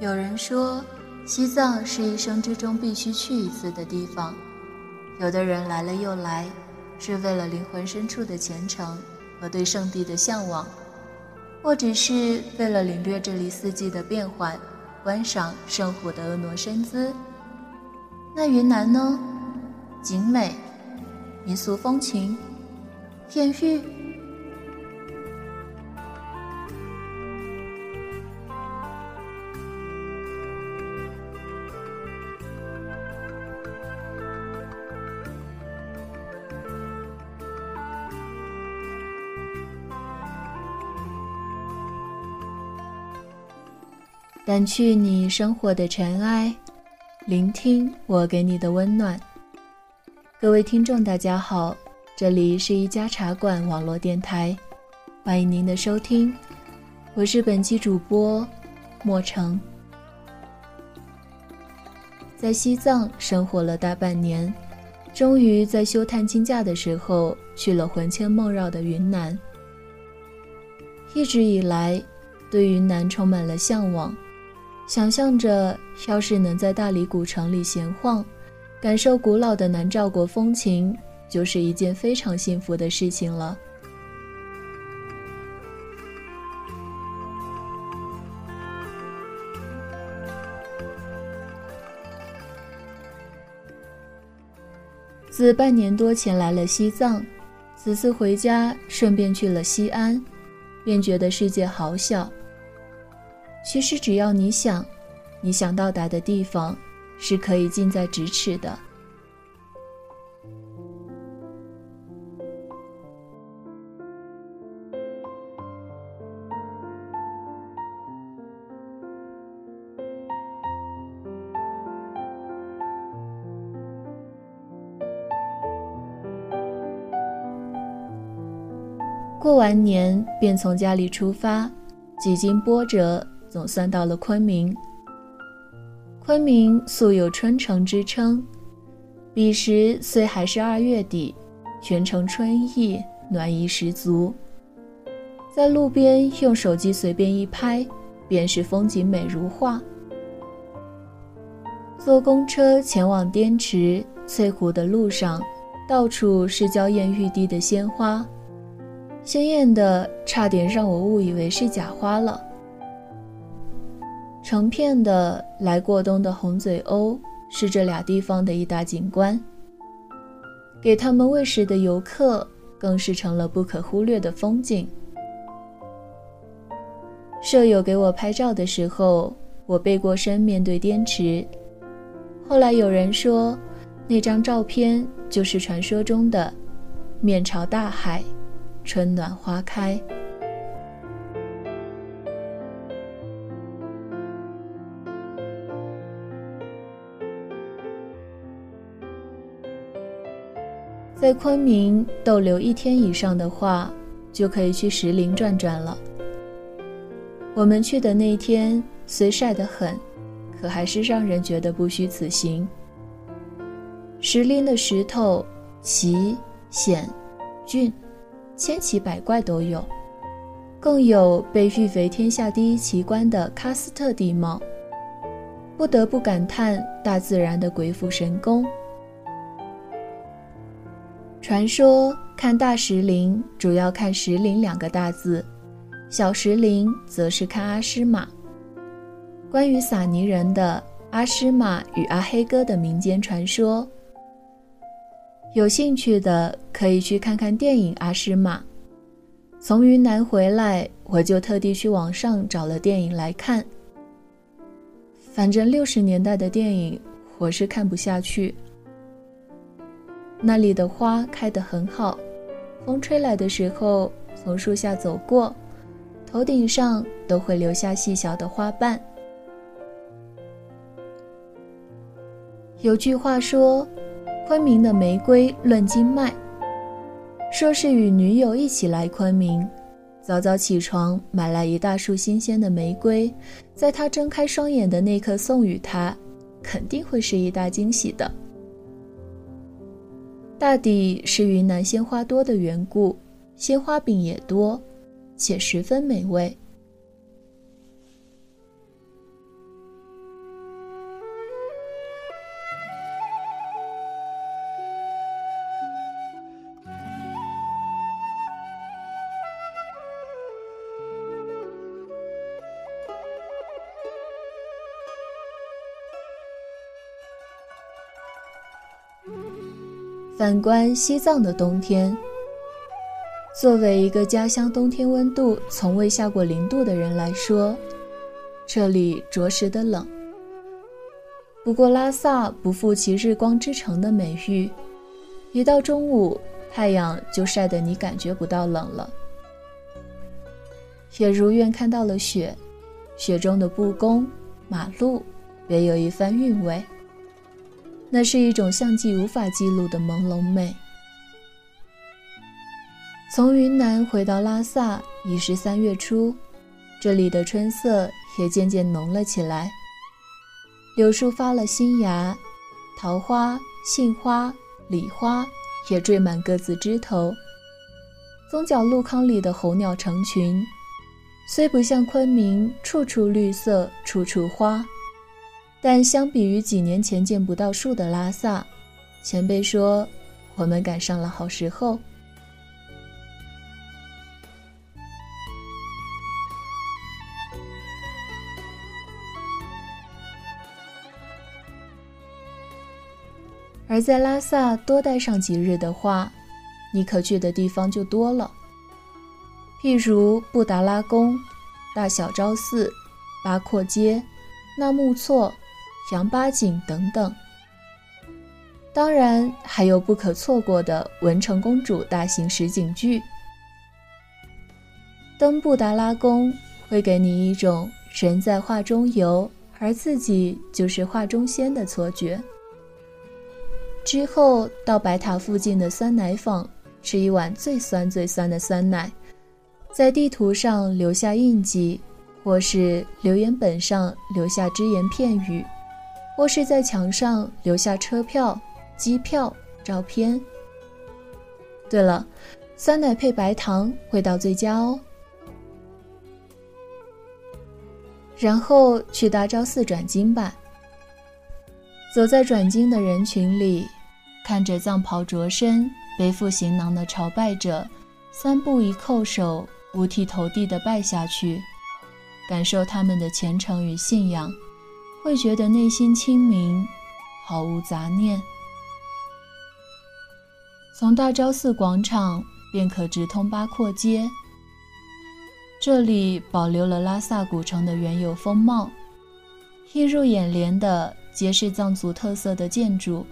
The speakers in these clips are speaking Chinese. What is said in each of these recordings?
有人说，西藏是一生之中必须去一次的地方。有的人来了又来，是为了灵魂深处的虔诚和对圣地的向往，或者是为了领略这里四季的变换，观赏圣虎的婀娜身姿。那云南呢？景美、民俗风情、艳遇。掸去你生活的尘埃，聆听我给你的温暖。各位听众，大家好，这里是一家茶馆网络电台，欢迎您的收听，我是本期主播莫成。在西藏生活了大半年，终于在休探亲假的时候去了魂牵梦绕的云南。一直以来，对云南充满了向往。想象着，要是能在大理古城里闲晃，感受古老的南诏国风情，就是一件非常幸福的事情了。自半年多前来了西藏，此次回家顺便去了西安，便觉得世界好小。其实只要你想，你想到达的地方，是可以近在咫尺的。过完年便从家里出发，几经波折。总算到了昆明。昆明素有“春城”之称，彼时虽还是二月底，全城春意，暖意十足。在路边用手机随便一拍，便是风景美如画。坐公车前往滇池翠湖的路上，到处是娇艳欲滴的鲜花，鲜艳的差点让我误以为是假花了。成片的来过冬的红嘴鸥是这俩地方的一大景观。给他们喂食的游客更是成了不可忽略的风景。舍友给我拍照的时候，我背过身面对滇池。后来有人说，那张照片就是传说中的面朝大海，春暖花开。在昆明逗留一天以上的话，就可以去石林转转了。我们去的那天虽晒得很，可还是让人觉得不虚此行。石林的石头奇险峻，千奇百怪都有，更有被誉为天下第一奇观的喀斯特地貌，不得不感叹大自然的鬼斧神工。传说看大石林，主要看“石林”两个大字；小石林则是看阿诗玛。关于撒尼人的阿诗玛与阿黑哥的民间传说，有兴趣的可以去看看电影《阿诗玛》。从云南回来，我就特地去网上找了电影来看。反正六十年代的电影，我是看不下去。那里的花开得很好，风吹来的时候，从树下走过，头顶上都会留下细小的花瓣。有句话说：“昆明的玫瑰论斤卖。”说是与女友一起来昆明，早早起床买来一大束新鲜的玫瑰，在她睁开双眼的那刻送与她，肯定会是一大惊喜的。大抵是云南鲜花多的缘故，鲜花饼也多，且十分美味。反观西藏的冬天，作为一个家乡冬天温度从未下过零度的人来说，这里着实的冷。不过拉萨不负其日光之城的美誉，一到中午，太阳就晒得你感觉不到冷了。也如愿看到了雪，雪中的布宫、马路，别有一番韵味。那是一种相机无法记录的朦胧美。从云南回到拉萨已是三月初，这里的春色也渐渐浓了起来。柳树发了新芽，桃花、杏花、李花也缀满各自枝头。宗角路康里的候鸟成群，虽不像昆明处处绿色、处处花。但相比于几年前见不到树的拉萨，前辈说我们赶上了好时候。而在拉萨多待上几日的话，你可去的地方就多了，譬如布达拉宫、大小昭寺、八廓街、纳木错。杨八景等等，当然还有不可错过的文成公主大型实景剧。登布达拉宫会给你一种人在画中游，而自己就是画中仙的错觉。之后到白塔附近的酸奶坊吃一碗最酸最酸的酸奶，在地图上留下印记，或是留言本上留下只言片语。或是在墙上留下车票、机票、照片。对了，酸奶配白糖，味道最佳哦。然后去大昭寺转经吧。走在转经的人群里，看着藏袍着身、背负行囊的朝拜者，三步一叩首，五体投地的拜下去，感受他们的虔诚与信仰。会觉得内心清明，毫无杂念。从大昭寺广场便可直通八廓街。这里保留了拉萨古城的原有风貌，映入眼帘的皆是藏族特色的建筑，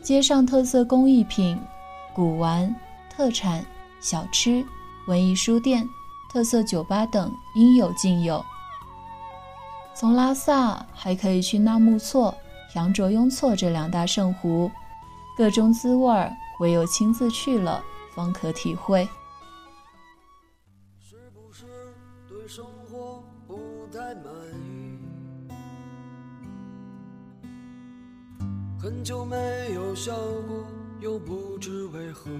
街上特色工艺品、古玩、特产、小吃、文艺书店、特色酒吧等应有尽有。从拉萨还可以去纳木错、羊卓雍措这两大圣湖，各中滋味儿唯有亲自去了方可体会。是不是对生活不太满意？很久没有笑过，又不知为何。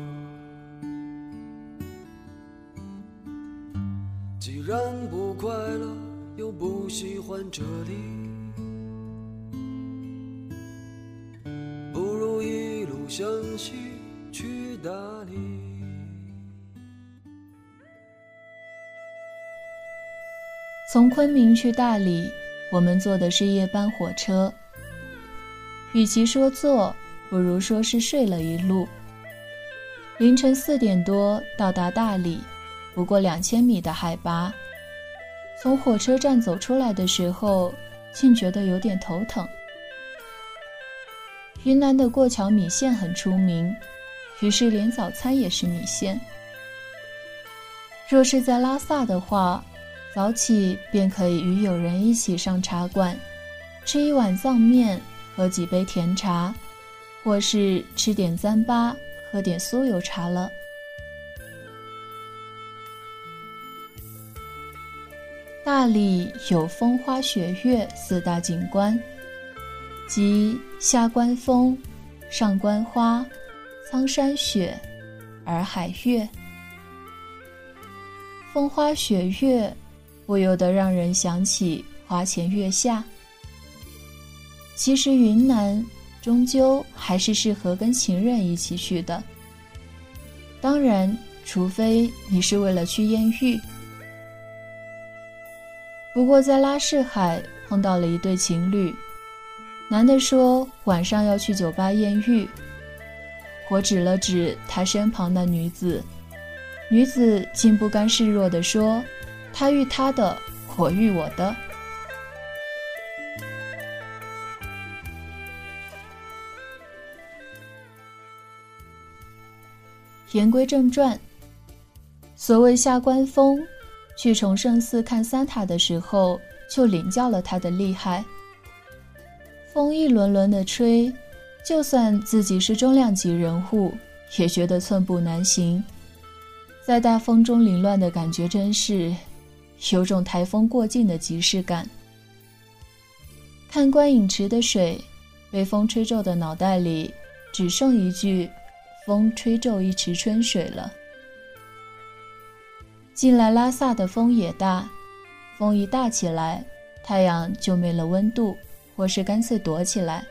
既然不快乐。又不喜欢这里，不如一路向西去大理。从昆明去大理，我们坐的是夜班火车。与其说坐，不如说是睡了一路。凌晨四点多到达大理，不过两千米的海拔。从火车站走出来的时候，竟觉得有点头疼。云南的过桥米线很出名，于是连早餐也是米线。若是在拉萨的话，早起便可以与友人一起上茶馆，吃一碗藏面，喝几杯甜茶，或是吃点糌粑，喝点酥油茶了。大理有风花雪月四大景观，即下关风、上关花、苍山雪、洱海月。风花雪月，不由得让人想起花前月下。其实云南终究还是适合跟情人一起去的，当然，除非你是为了去艳遇。不过，在拉市海碰到了一对情侣，男的说晚上要去酒吧艳遇。我指了指他身旁的女子，女子竟不甘示弱地说：“他遇他的，我遇我的。”言归正传，所谓下关风，去崇圣寺看三塔的时候，就领教了他的厉害。风一轮轮的吹，就算自己是重量级人物，也觉得寸步难行。在大风中凌乱的感觉，真是有种台风过境的即视感。看观影池的水，被风吹皱的脑袋里，只剩一句。风吹皱一池春水了。近来拉萨的风也大，风一大起来，太阳就没了温度，或是干脆躲起来，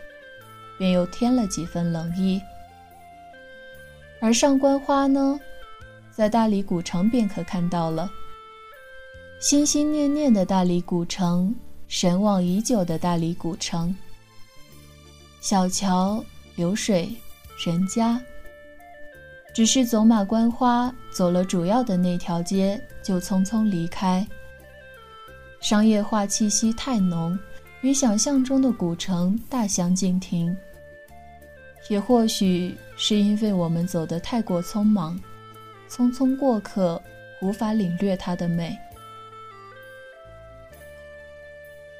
便又添了几分冷意。而上官花呢，在大理古城便可看到了。心心念念的大理古城，神往已久的大理古城，小桥流水人家。只是走马观花，走了主要的那条街，就匆匆离开。商业化气息太浓，与想象中的古城大相径庭。也或许是因为我们走得太过匆忙，匆匆过客，无法领略它的美。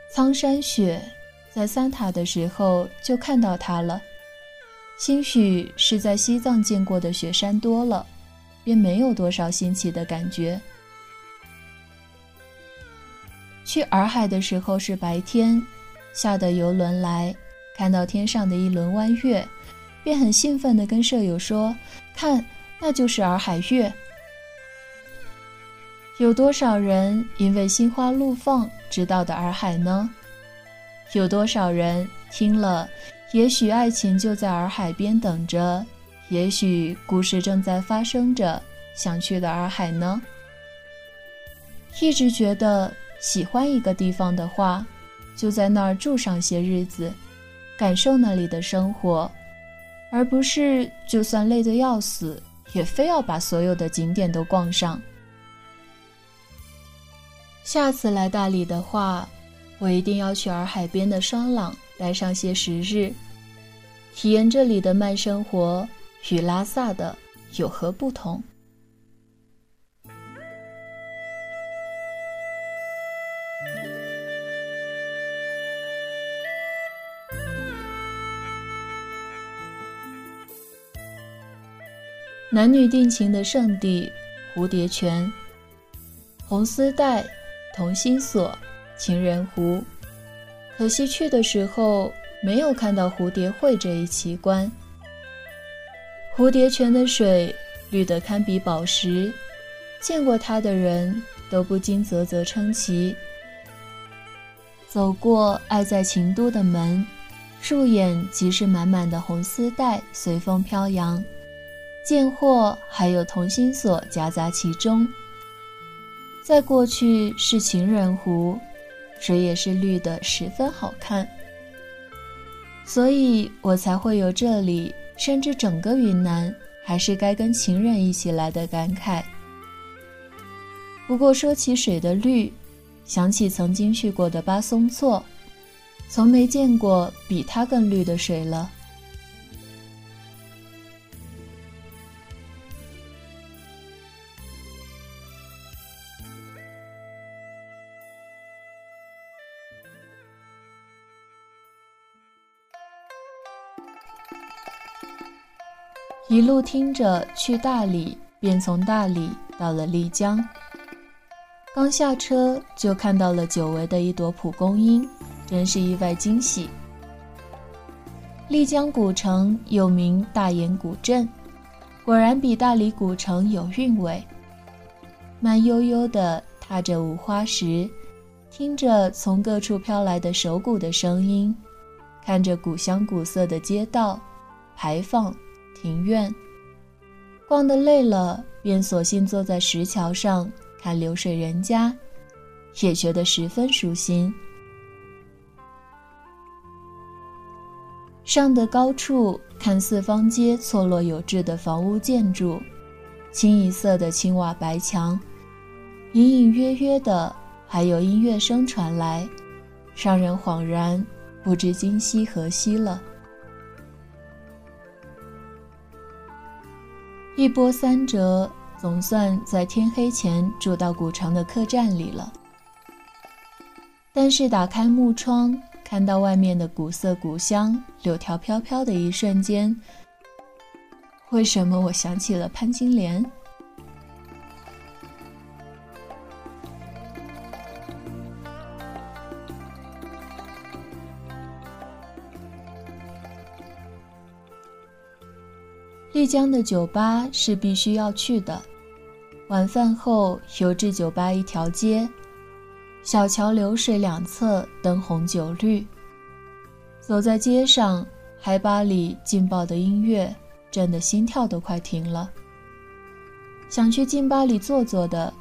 苍山雪，在三塔的时候就看到它了。兴许是在西藏见过的雪山多了，便没有多少新奇的感觉。去洱海的时候是白天，下的游轮来，看到天上的一轮弯月，便很兴奋地跟舍友说：“看，那就是洱海月。”有多少人因为心花怒放知道的洱海呢？有多少人听了？也许爱情就在洱海边等着，也许故事正在发生着。想去的洱海呢？一直觉得喜欢一个地方的话，就在那儿住上些日子，感受那里的生活，而不是就算累得要死，也非要把所有的景点都逛上。下次来大理的话，我一定要去洱海边的双廊。待上些时日，体验这里的慢生活与拉萨的有何不同？男女定情的圣地蝴蝶泉，红丝带、同心锁、情人湖。可惜去的时候没有看到蝴蝶会这一奇观。蝴蝶泉的水绿得堪比宝石，见过它的人都不禁啧啧称奇。走过爱在情都的门，入眼即是满满的红丝带随风飘扬，贱货还有同心锁夹杂其中。再过去是情人湖。水也是绿的，十分好看，所以我才会有这里，甚至整个云南，还是该跟情人一起来的感慨。不过说起水的绿，想起曾经去过的巴松措，从没见过比它更绿的水了。一路听着去大理，便从大理到了丽江。刚下车就看到了久违的一朵蒲公英，真是意外惊喜。丽江古城又名大研古镇，果然比大理古城有韵味。慢悠悠地踏着五花石，听着从各处飘来的手鼓的声音，看着古香古色的街道、牌坊。庭院，逛得累了，便索性坐在石桥上看流水人家，也觉得十分舒心。上的高处看四方街错落有致的房屋建筑，清一色的青瓦白墙，隐隐约约的还有音乐声传来，让人恍然不知今夕何夕了。一波三折，总算在天黑前住到古城的客栈里了。但是打开木窗，看到外面的古色古香、柳条飘飘的一瞬间，为什么我想起了潘金莲？丽江的酒吧是必须要去的，晚饭后游至酒吧一条街。小桥流水两侧灯红酒绿，走在街上，海吧里劲爆的音乐震得心跳都快停了。想去劲吧里坐坐的，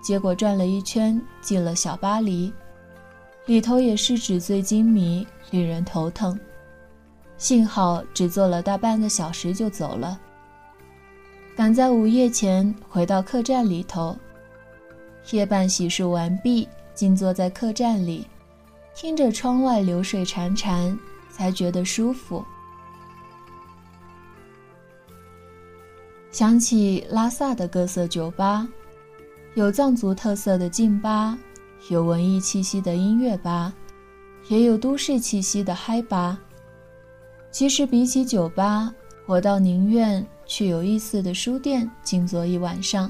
结果转了一圈进了小巴黎，里头也是纸醉金迷，令人头疼。幸好只坐了大半个小时就走了，赶在午夜前回到客栈里头。夜半洗漱完毕。静坐在客栈里，听着窗外流水潺潺，才觉得舒服。想起拉萨的各色酒吧，有藏族特色的静吧，有文艺气息的音乐吧，也有都市气息的嗨吧。其实比起酒吧，我倒宁愿去有意思的书店静坐一晚上。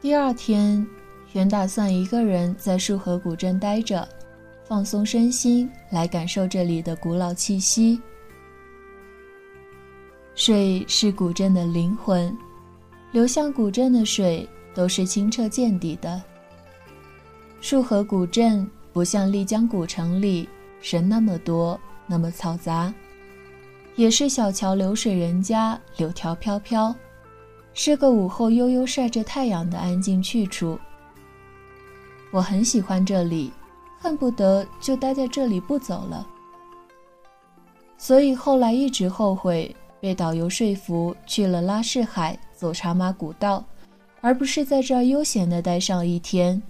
第二天，原打算一个人在束河古镇待着，放松身心，来感受这里的古老气息。水是古镇的灵魂，流向古镇的水都是清澈见底的。束河古镇不像丽江古城里人那么多，那么嘈杂，也是小桥流水人家，柳条飘飘。是个午后悠悠晒着太阳的安静去处。我很喜欢这里，恨不得就待在这里不走了。所以后来一直后悔被导游说服去了拉市海走茶马古道，而不是在这儿悠闲的待上一天。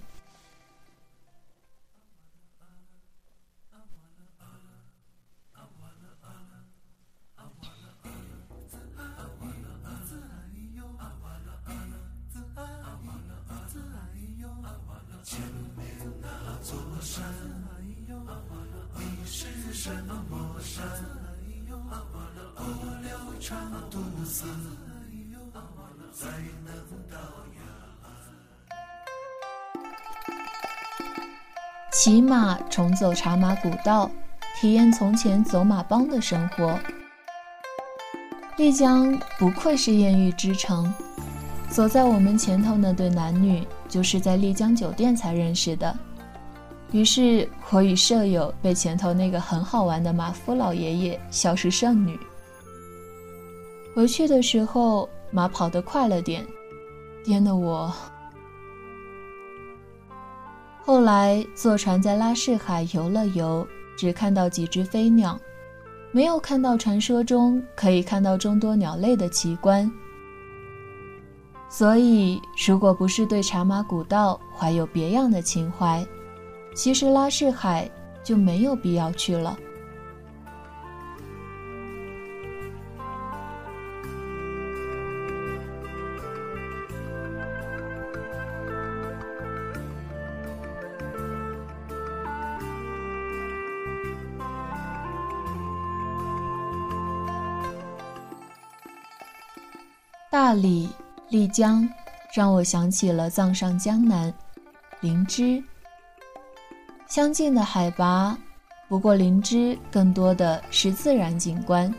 骑马重走茶马古道，体验从前走马帮的生活。丽江不愧是艳遇之城，走在我们前头那对男女就是在丽江酒店才认识的。于是我与舍友被前头那个很好玩的马夫老爷爷笑是剩女。回去的时候，马跑得快了点，颠得我。后来坐船在拉市海游了游，只看到几只飞鸟，没有看到传说中可以看到众多鸟类的奇观。所以，如果不是对茶马古道怀有别样的情怀，其实拉市海就没有必要去了。大理、丽江，让我想起了藏上江南，灵芝。相近的海拔，不过灵芝更多的是自然景观。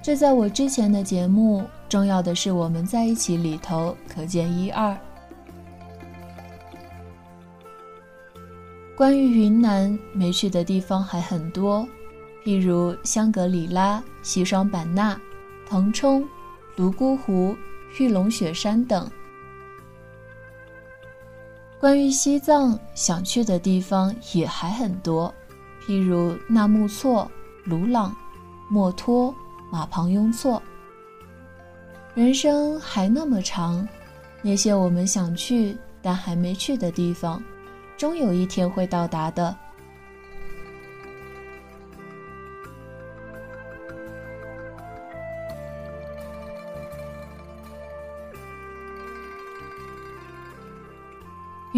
这在我之前的节目《重要的是我们在一起》里头可见一二。关于云南没去的地方还很多，譬如香格里拉、西双版纳。腾冲、泸沽湖、玉龙雪山等。关于西藏想去的地方也还很多，譬如纳木错、鲁朗、墨脱、马旁雍错。人生还那么长，那些我们想去但还没去的地方，终有一天会到达的。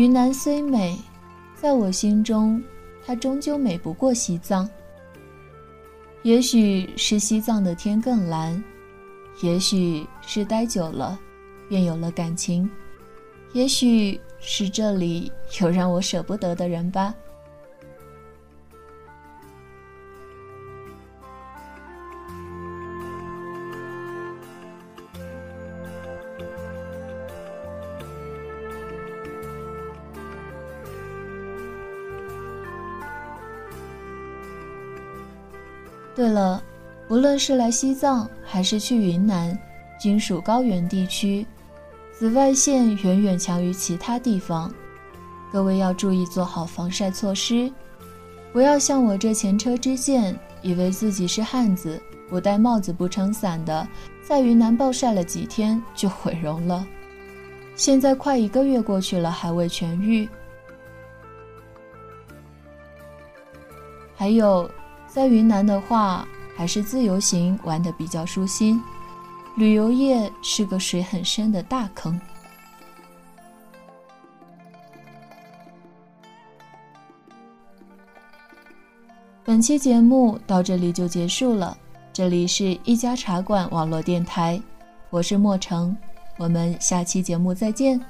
云南虽美，在我心中，它终究美不过西藏。也许是西藏的天更蓝，也许是待久了，便有了感情，也许是这里有让我舍不得的人吧。对了，不论是来西藏还是去云南，均属高原地区，紫外线远远强于其他地方。各位要注意做好防晒措施，不要像我这前车之鉴，以为自己是汉子，不戴帽子不撑伞的，在云南暴晒了几天就毁容了。现在快一个月过去了，还未痊愈。还有。在云南的话，还是自由行玩的比较舒心。旅游业是个水很深的大坑。本期节目到这里就结束了。这里是一家茶馆网络电台，我是莫成，我们下期节目再见。